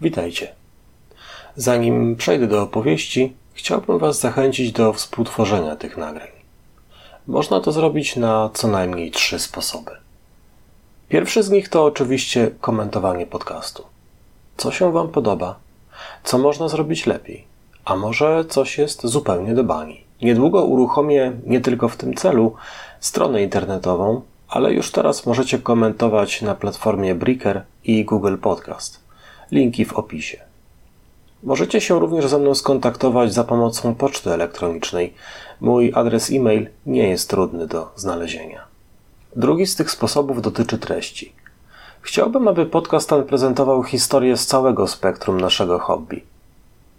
Witajcie. Zanim przejdę do opowieści, chciałbym Was zachęcić do współtworzenia tych nagrań. Można to zrobić na co najmniej trzy sposoby. Pierwszy z nich to oczywiście komentowanie podcastu. Co się Wam podoba? Co można zrobić lepiej? A może coś jest zupełnie do bani? Niedługo uruchomię nie tylko w tym celu stronę internetową, ale już teraz możecie komentować na platformie Breaker i Google Podcast. Linki w opisie. Możecie się również ze mną skontaktować za pomocą poczty elektronicznej. Mój adres e-mail nie jest trudny do znalezienia. Drugi z tych sposobów dotyczy treści. Chciałbym, aby podcast ten prezentował historię z całego spektrum naszego hobby.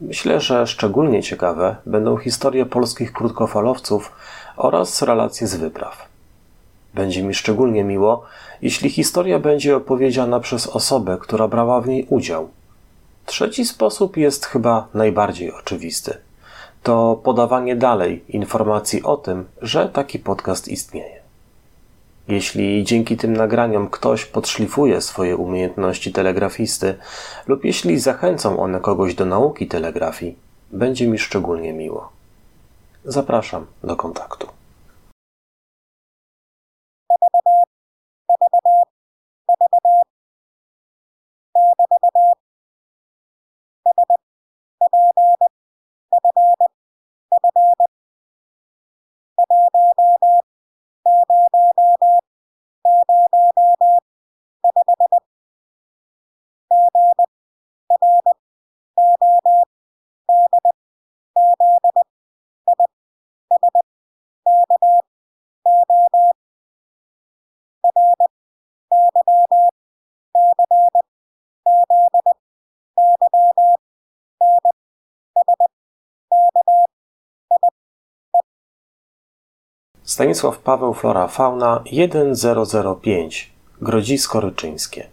Myślę, że szczególnie ciekawe będą historie polskich krótkofalowców oraz relacje z wypraw. Będzie mi szczególnie miło, jeśli historia będzie opowiedziana przez osobę, która brała w niej udział. Trzeci sposób jest chyba najbardziej oczywisty. To podawanie dalej informacji o tym, że taki podcast istnieje. Jeśli dzięki tym nagraniom ktoś podszlifuje swoje umiejętności telegrafisty lub jeśli zachęcą one kogoś do nauki telegrafii, będzie mi szczególnie miło. Zapraszam do kontaktu. Stanisław Paweł Flora Fauna 1005 Grodzisko Ryczyńskie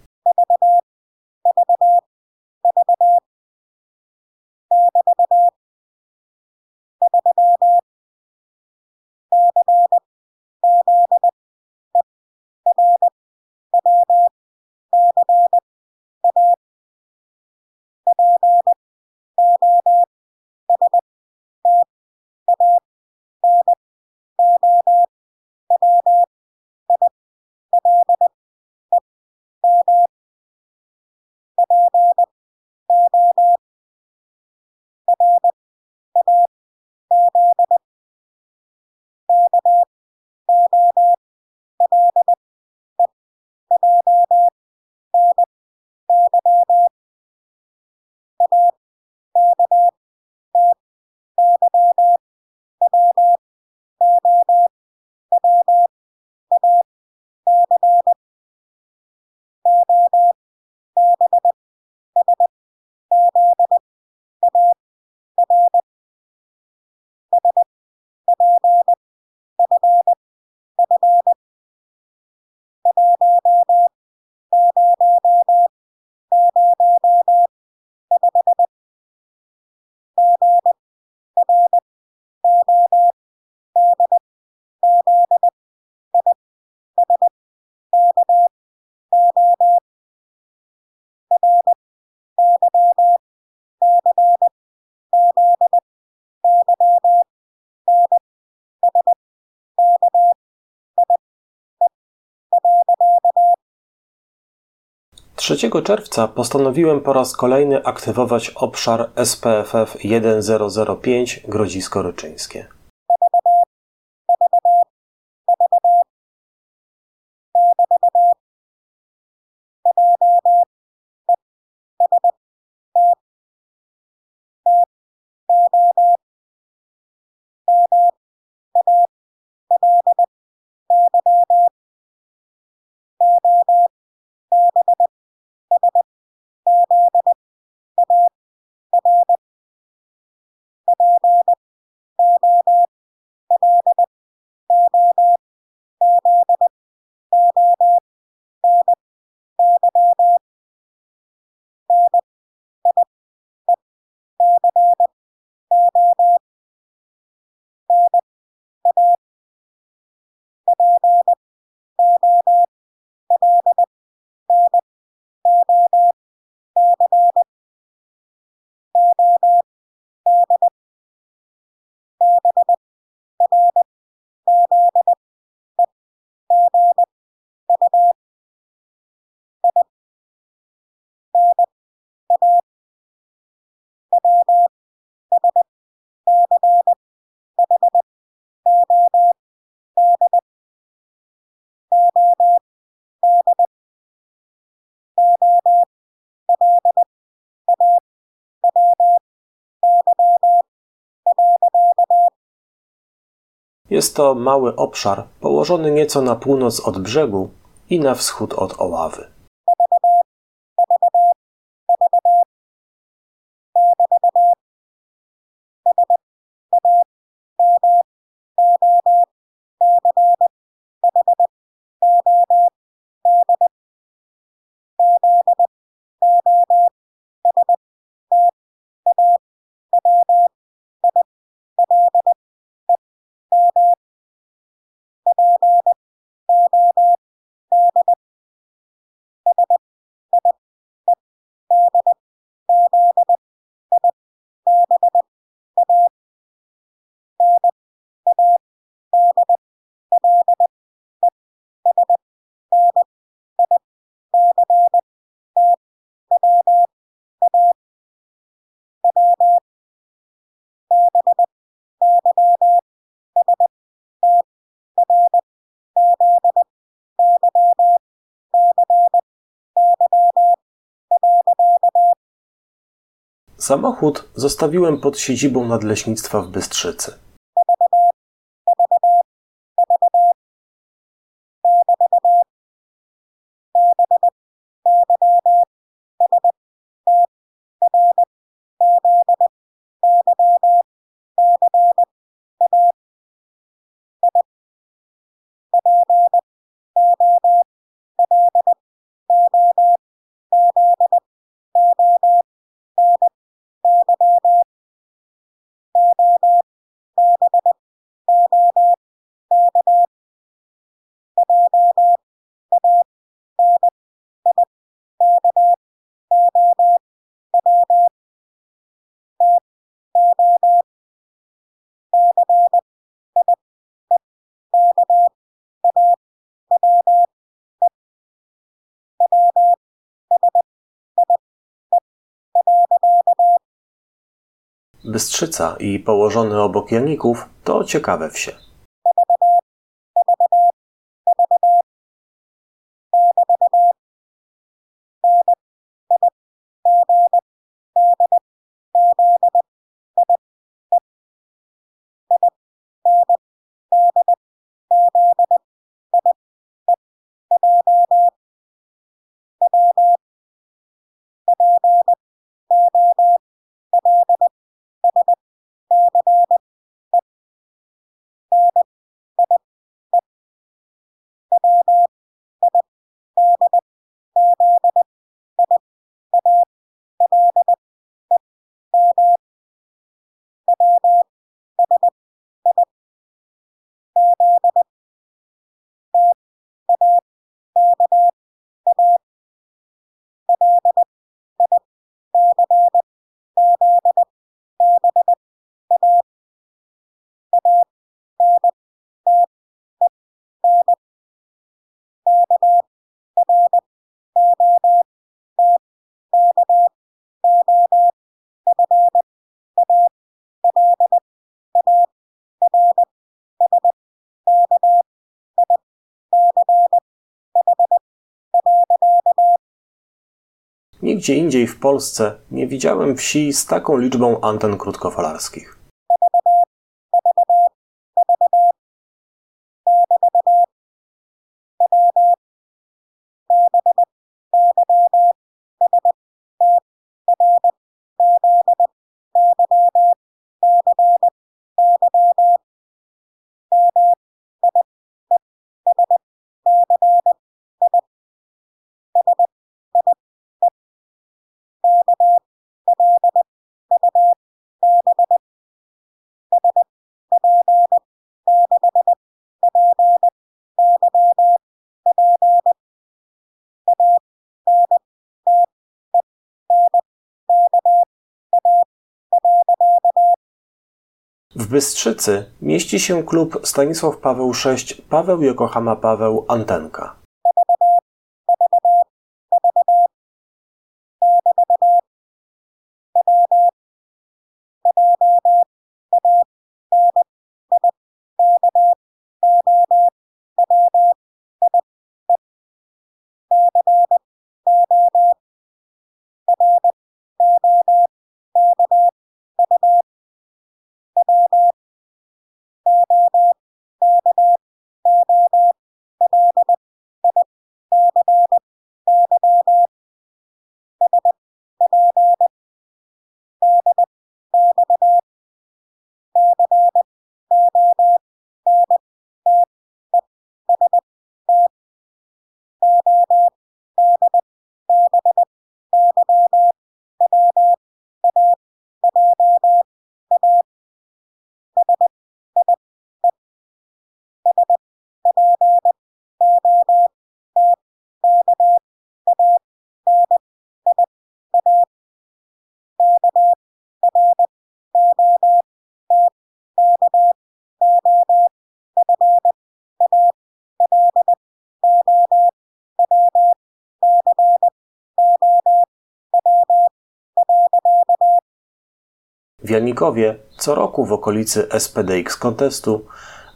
Trzeciego czerwca postanowiłem po raz kolejny aktywować obszar SPFF 1005 Grodzisko Ryczyńskie. Jest to mały obszar położony nieco na północ od brzegu i na wschód od Oławy. Samochód zostawiłem pod siedzibą nadleśnictwa w Bystrzycy. Bystrzyca i położony obok Janików to ciekawe wsie. Nigdzie indziej w Polsce nie widziałem wsi z taką liczbą anten krótkofalarskich. W Bystrzycy mieści się klub Stanisław Paweł VI Paweł Yokohama Paweł Antenka. W Janikowie co roku w okolicy SPDX kontestu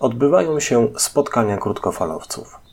odbywają się spotkania krótkofalowców.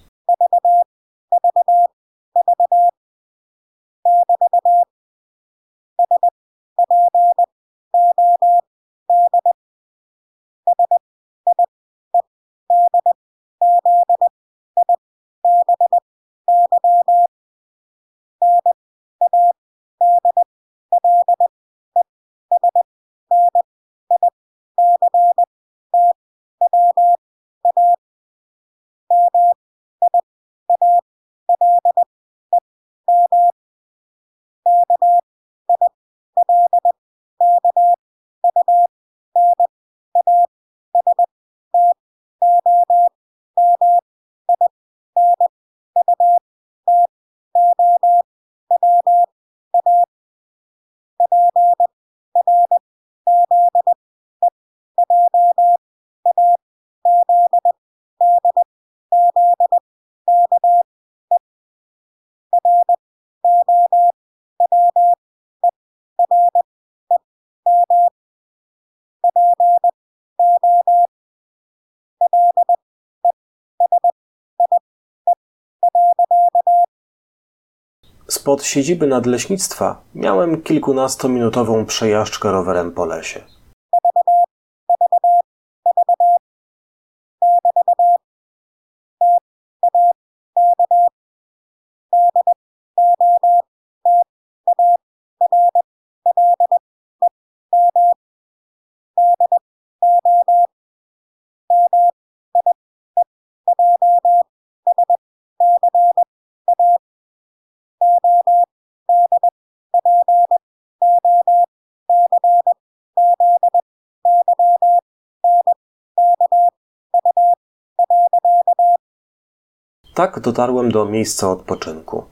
Spod siedziby nadleśnictwa miałem kilkunastominutową przejażdżkę rowerem po lesie. Tak dotarłem do miejsca odpoczynku.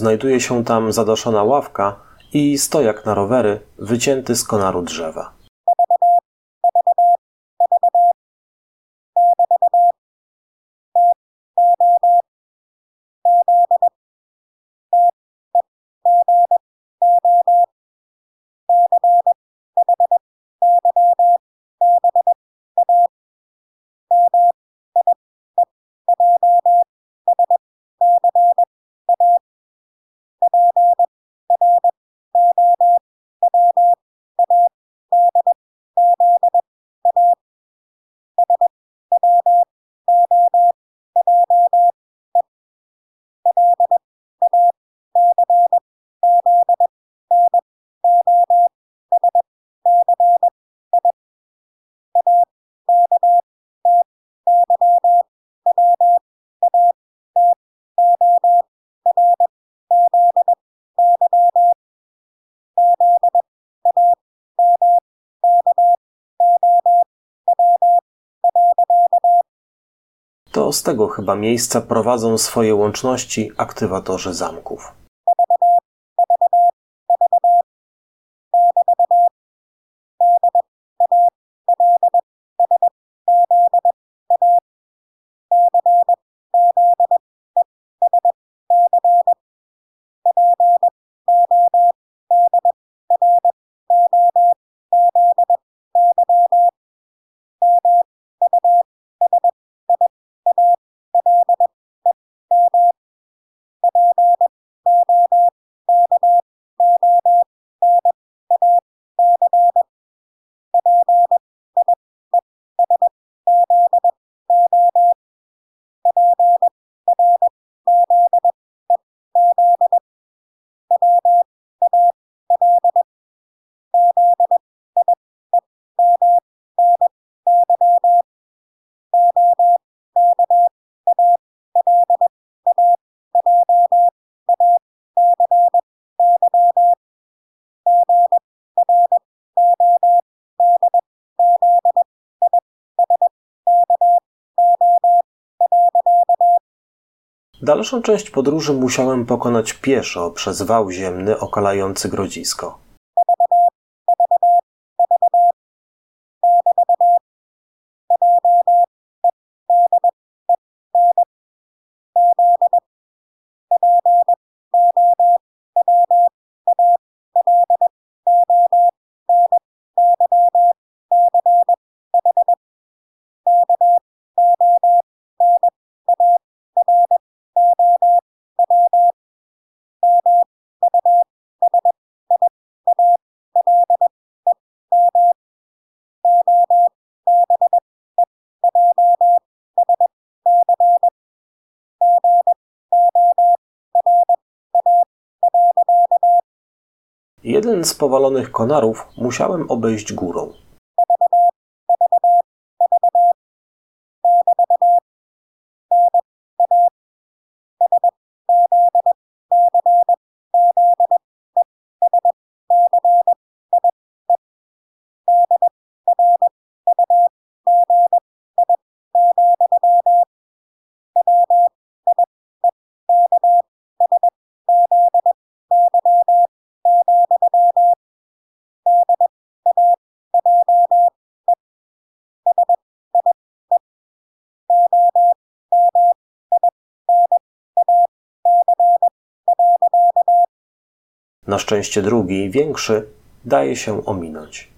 Znajduje się tam zadaszona ławka i stojak na rowery wycięty z konaru drzewa. Z tego chyba miejsca prowadzą swoje łączności aktywatorzy zamków. Dalszą część podróży musiałem pokonać pieszo przez wał ziemny okalający grodzisko. Jeden z powalonych konarów musiałem obejść górą. Na szczęście drugi, większy, daje się ominąć.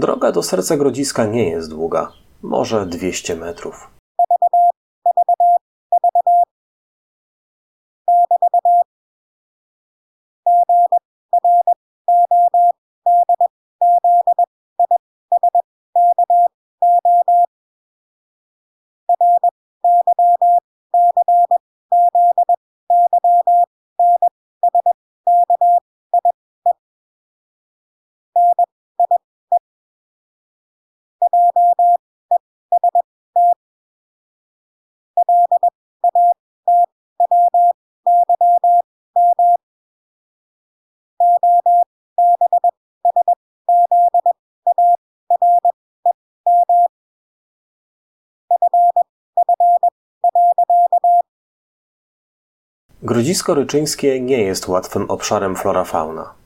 Droga do serca grodziska nie jest długa, może dwieście metrów. Grodzisko ryczyńskie nie jest łatwym obszarem flora-fauna.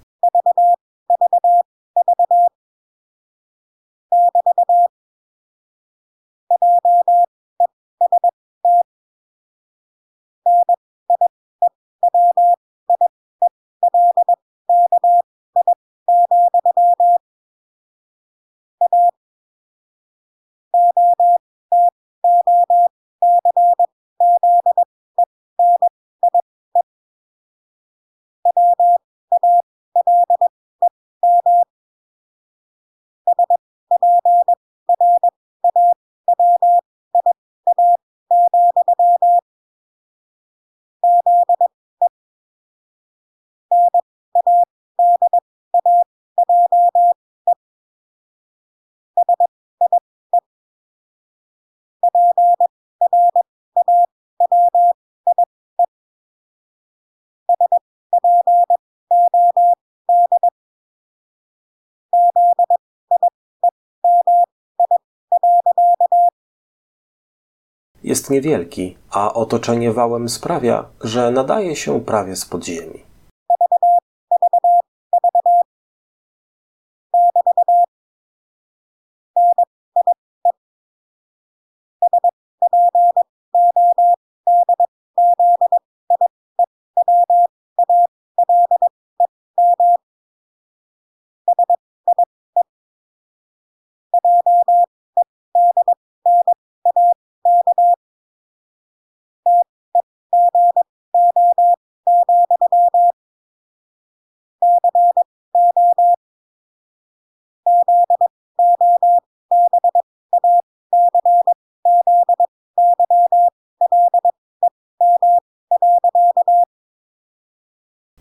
Jest niewielki, a otoczenie wałem sprawia, że nadaje się prawie z podziemi.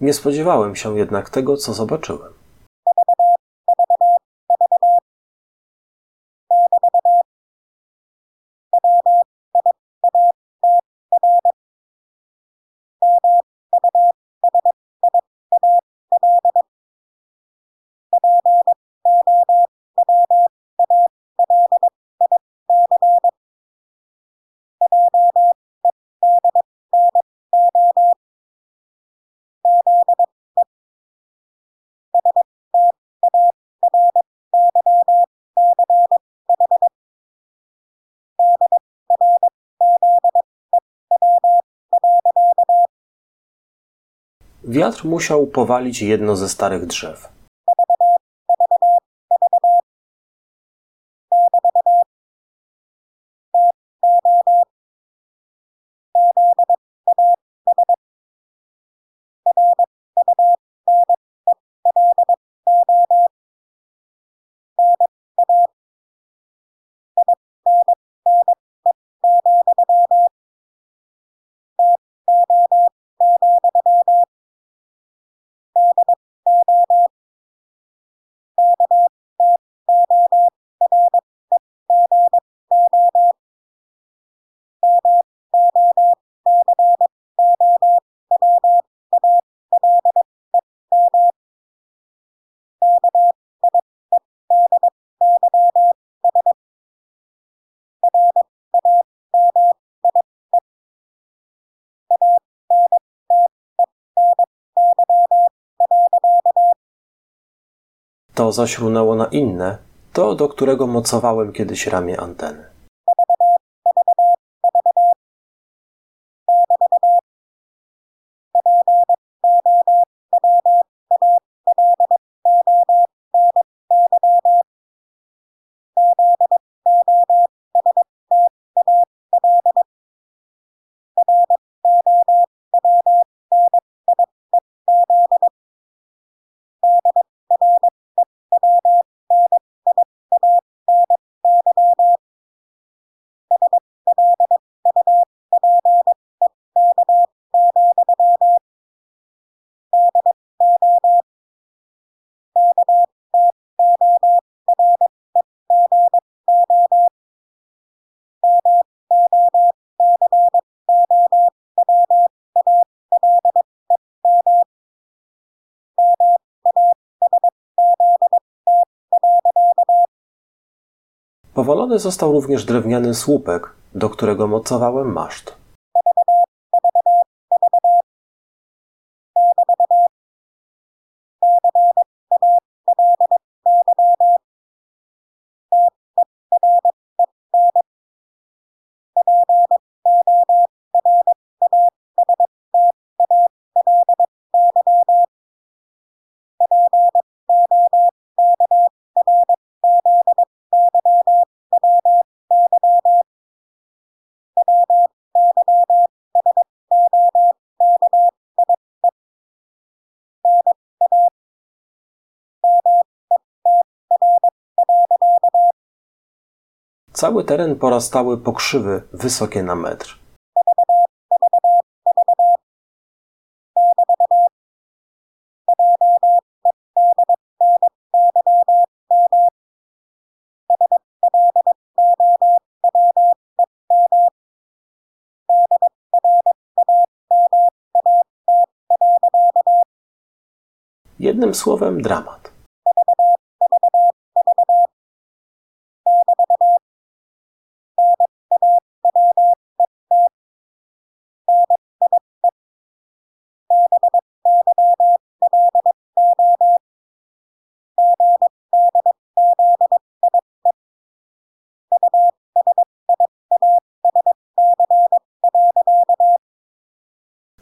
Nie spodziewałem się jednak tego, co zobaczyłem. Wiatr musiał powalić jedno ze starych drzew. To zaś runęło na inne, to do którego mocowałem kiedyś ramię anteny. Powalony został również drewniany słupek, do którego mocowałem maszt. Cały teren porastały pokrzywy wysokie na metr. Jednym słowem dramat.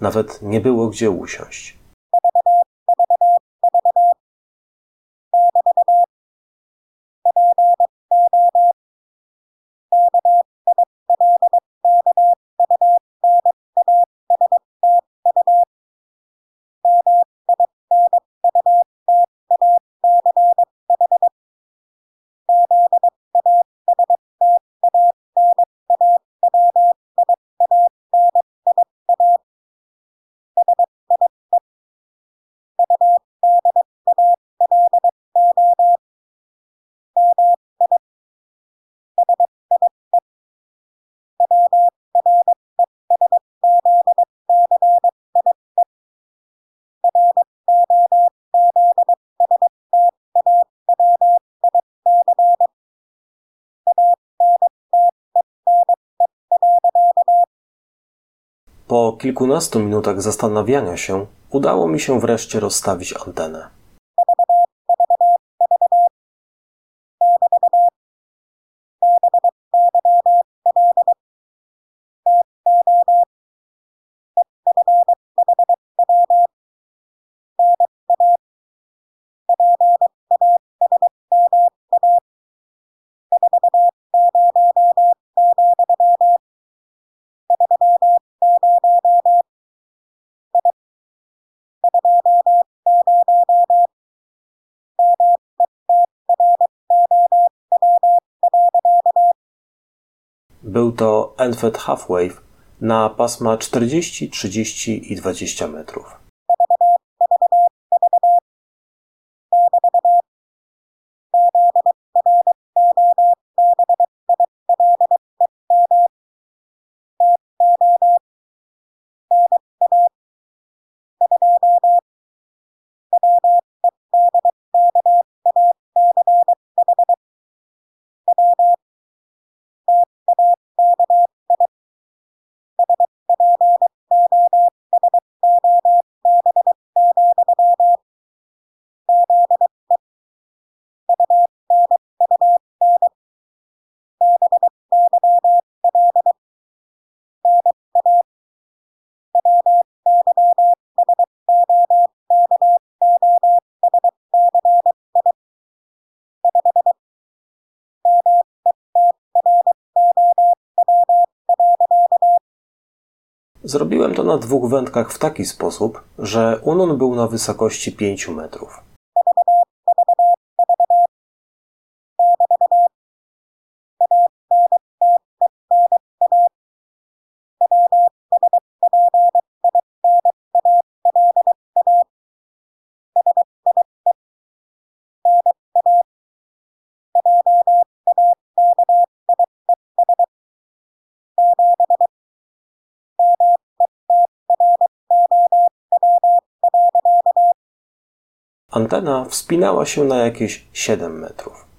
Nawet nie było gdzie usiąść. Po kilkunastu minutach zastanawiania się, udało mi się wreszcie rozstawić antenę. Był to Enfet Halfwave na pasma 40, 30 i 20 metrów. Zrobiłem to na dwóch wędkach w taki sposób, że unon był na wysokości 5 metrów. Antena wspinała się na jakieś 7 metrów.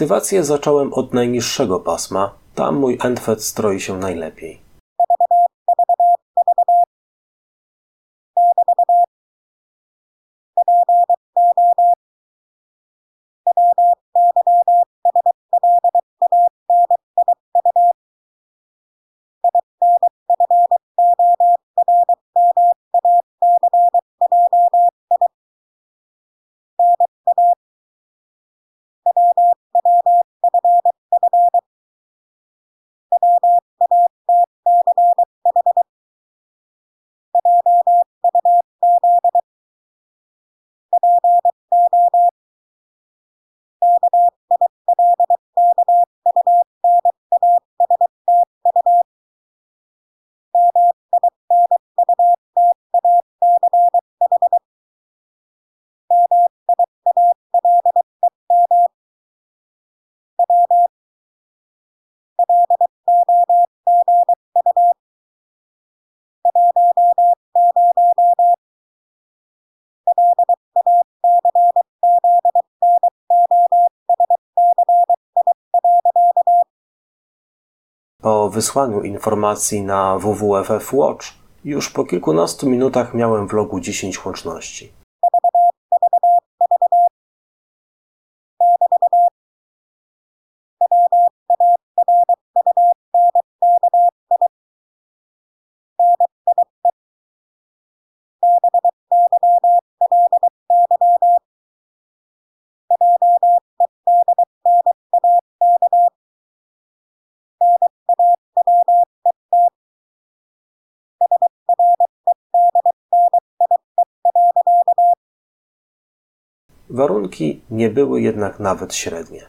Aktywację zacząłem od najniższego pasma, tam mój Endfed stroi się najlepiej. Po wysłaniu informacji na WWFF Watch już po kilkunastu minutach miałem w logu 10 łączności. Warunki nie były jednak nawet średnie.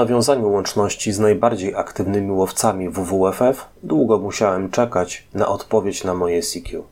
Nawiązaniu łączności z najbardziej aktywnymi łowcami WWFF długo musiałem czekać na odpowiedź na moje CQ.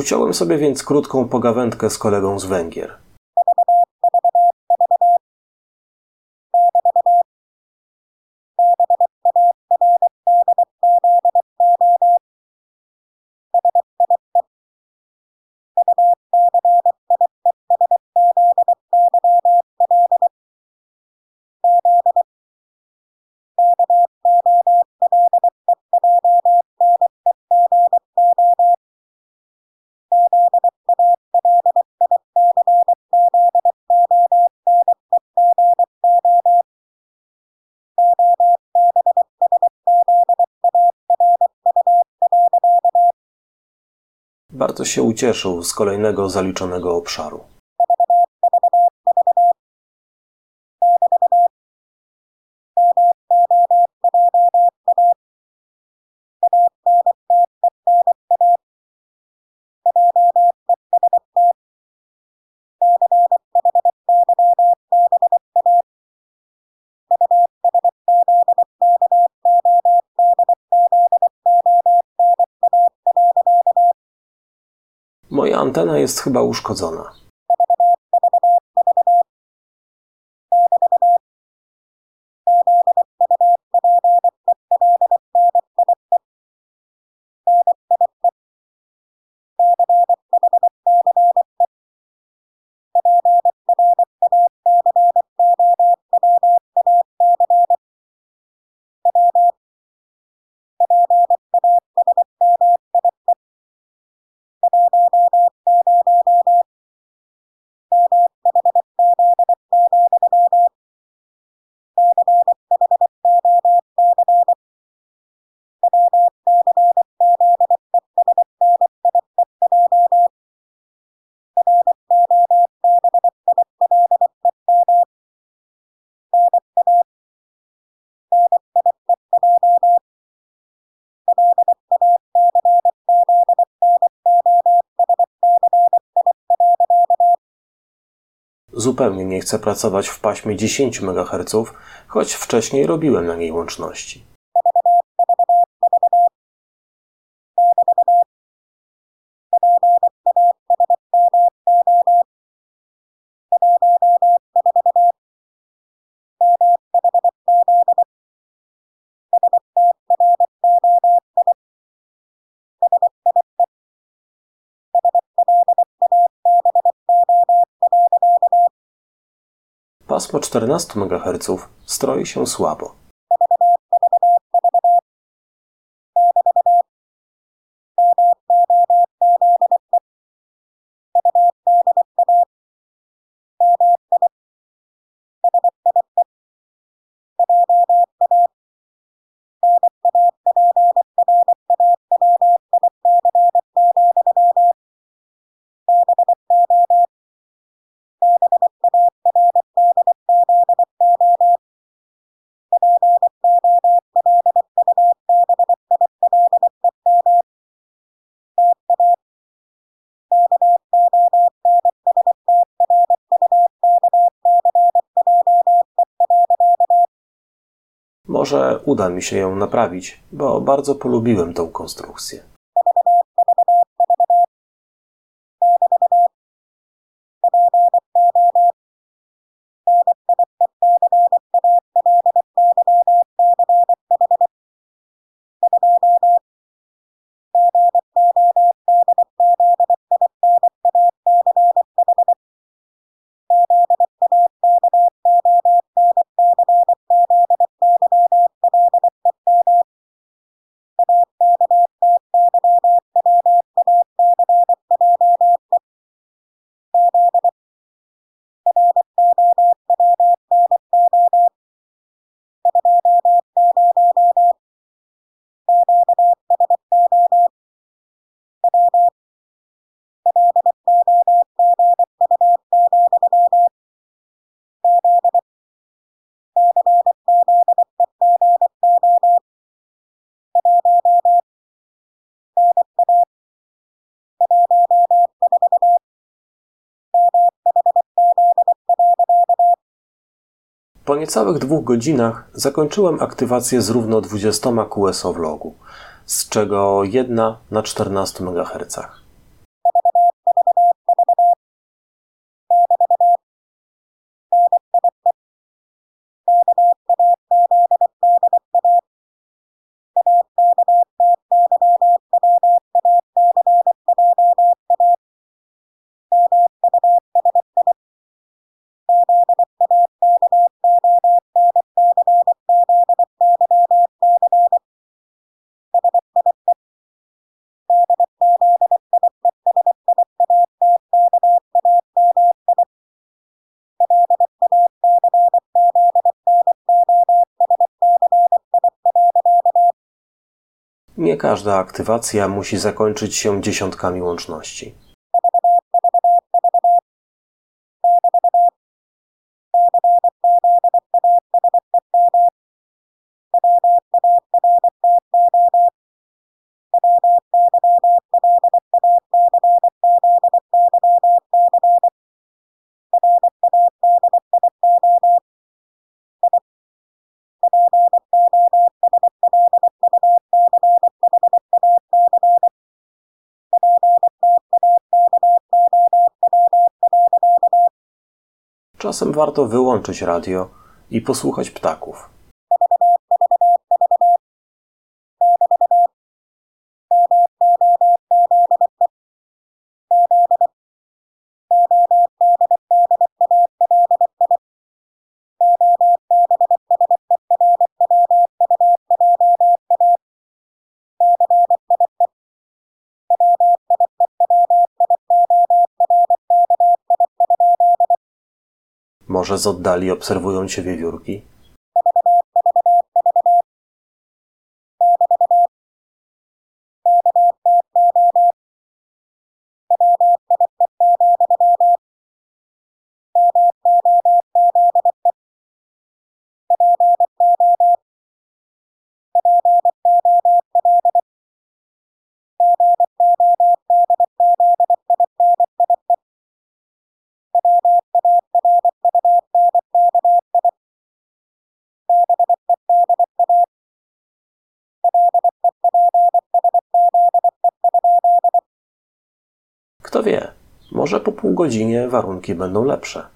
Uciąłem sobie więc krótką pogawędkę z kolegą z Węgier. Się ucieszył z kolejnego zaliczonego obszaru. Moja antena jest chyba uszkodzona. Zupełnie nie chcę pracować w paśmie 10 MHz, choć wcześniej robiłem na niej łączności. Pasmo 14 MHz stroi się słabo. Może uda mi się ją naprawić, bo bardzo polubiłem tą konstrukcję. Niecałych dwóch godzinach zakończyłem aktywację z równo 20 QSO w logu, z czego jedna na 14 MHz. Nie każda aktywacja musi zakończyć się dziesiątkami łączności. Czasem warto wyłączyć radio i posłuchać ptaków. Może z oddali obserwują cię wiewiórki? Godzinie warunki będą lepsze.